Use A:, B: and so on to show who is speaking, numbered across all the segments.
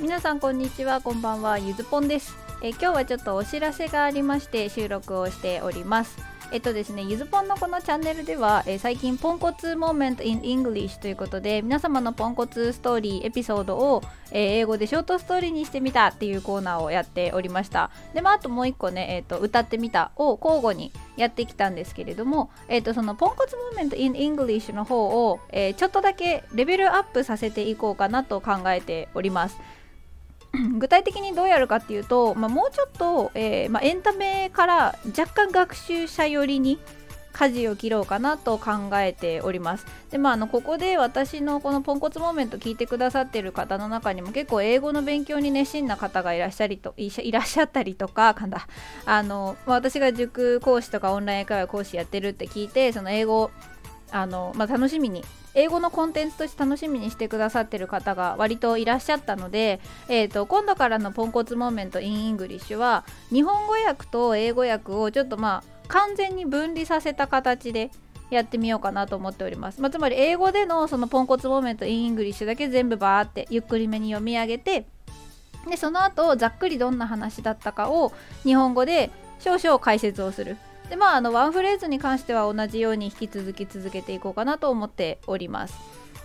A: 皆さんこんにちはこんばんはゆずぽんです。え今日はちょっとお知らせがありまして収録をしております。えっとですね、ゆずぽんのこのチャンネルでは、えー、最近ポンコツモーメント in English ということで皆様のポンコツストーリーエピソードを、えー、英語でショートストーリーにしてみたっていうコーナーをやっておりました。で、まあ、あともう一個ね、えーと、歌ってみたを交互にやってきたんですけれども、えーと、そのポンコツモーメント in English の方を、えー、ちょっとだけレベルアップさせていこうかなと考えております。具体的にどうやるかっていうと、まあ、もうちょっと、えー、まあ、エンタメから若干学習者寄りに舵を切ろうかなと考えております。でまあ、あのここで私のこのポンコツモーメント聞いてくださってる方の中にも結構英語の勉強に熱心な方がいらっしゃりといらっしゃったりとかかんだあの、ま、私が塾講師とかオンライン英会話講師やってるって聞いてその英語あの、まあ、楽しみに英語のコンテンツとして楽しみにしてくださってる方が割といらっしゃったので、えーと、今度からのポンコツモーメント in English は日本語訳と英語訳をちょっとまあ完全に分離させた形でやってみようかなと思っております、まあ、つまり英語でのそのポンコツモーメント in English だけ全部バーってゆっくりめに読み上げてでその後ざっくりどんな話だったかを日本語で少々解説をする。でまああのワンフレーズに関しては同じように引き続き続けていこうかなと思っております。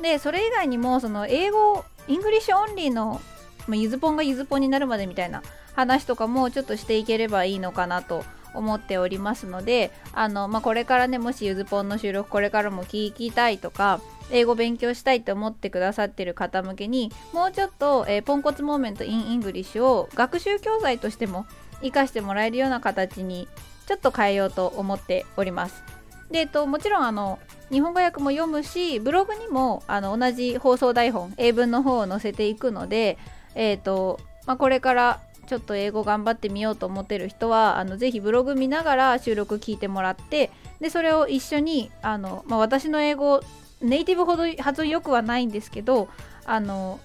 A: でそれ以外にもその英語 English only の、ゆずぽんがゆずぽんになるまでみたいな話とかもちょっとしていければいいのかなと思っておりますのであの、まあ、これからねもしゆずぽんの収録これからも聞きたいとか英語勉強したいと思ってくださってる方向けにもうちょっと、えー、ポンコツ moment in English を学習教材としても活かしてもらえるような形にちょっと変えようと思っております。で、えっと、もちろんあの日本語訳も読むしブログにもあの同じ放送台本英文の方を載せていくので、えっとまあ、これからちょっと英語頑張ってみようと思ってる人はあのぜひブログ見ながら収録聞いてもらってでそれを一緒にあの、まあ、私の英語ネイティブほど発音よくはないんですけどあの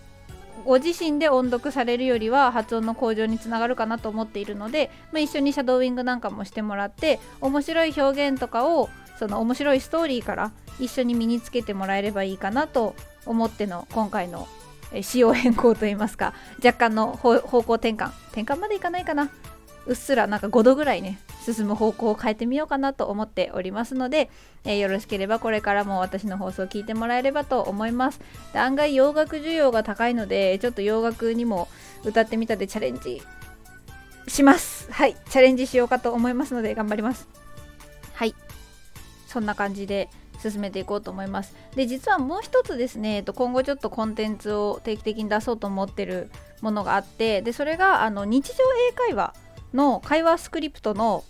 A: ご自身で音読されるよりは発音の向上につながるかなと思っているので、まあ、一緒にシャドーイングなんかもしてもらって面白い表現とかをその面白いストーリーから一緒に身につけてもらえればいいかなと思っての今回の仕様変更といいますか若干の方向転換。転換までいかないかな。うっすらなんか5度ぐらいね進む方向を変えてみようかなと思っておりますので、えー、よろしければこれからも私の放送を聞いてもらえればと思います。案外洋楽需要が高いのでちょっと洋楽にも歌ってみたでチャレンジします。はいチャレンジしようかと思いますので頑張ります。はいそんな感じで進めていこうと思います。で実はもう一つですね今後ちょっとコンテンツを定期的に出そうと思ってるものがあってでそれがあの日常英会話の会話スクリプトの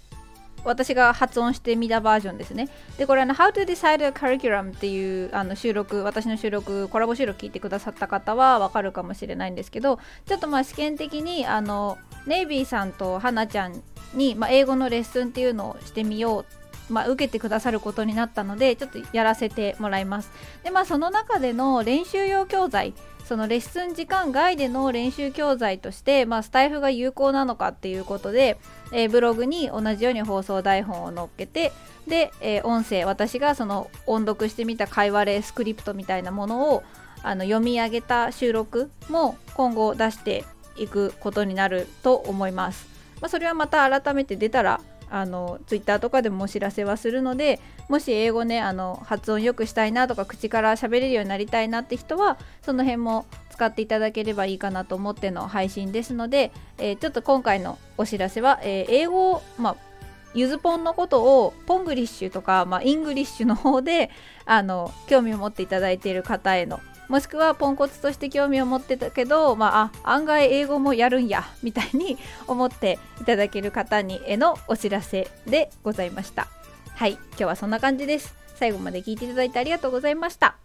A: 私が発音してみたバージョンですね。で、これあの、How to Decide a Curriculum っていうあの収録、私の収録、コラボ収録聞いてくださった方はわかるかもしれないんですけど、ちょっとまあ試験的にあのネイビーさんとはなちゃんに、まあ、英語のレッスンっていうのをしてみようまあ、受けてくださることになったのでちょっとやらせてもらいますでまあその中での練習用教材そのレッスン時間外での練習教材として、まあ、スタイフが有効なのかっていうことで、えー、ブログに同じように放送台本を載っけてで、えー、音声私がその音読してみた会話例スクリプトみたいなものをあの読み上げた収録も今後出していくことになると思います。まあ、それはまた改めて出たらあのツイッターとかでもお知らせはするのでもし英語ねあの発音よくしたいなとか口から喋れるようになりたいなって人はその辺も使っていただければいいかなと思っての配信ですので、えー、ちょっと今回のお知らせは、えー、英語をまあゆずぽんのことを Ponglish とか、まあ、 English の方であの興味を持っていただいている方へのもしくはポンコツとして興味を持ってたけど、まあ、案外英語もやるんやみたいに思っていただける方にへのお知らせでございました。はい今日はそんな感じです。最後まで聞いていただいてありがとうございました。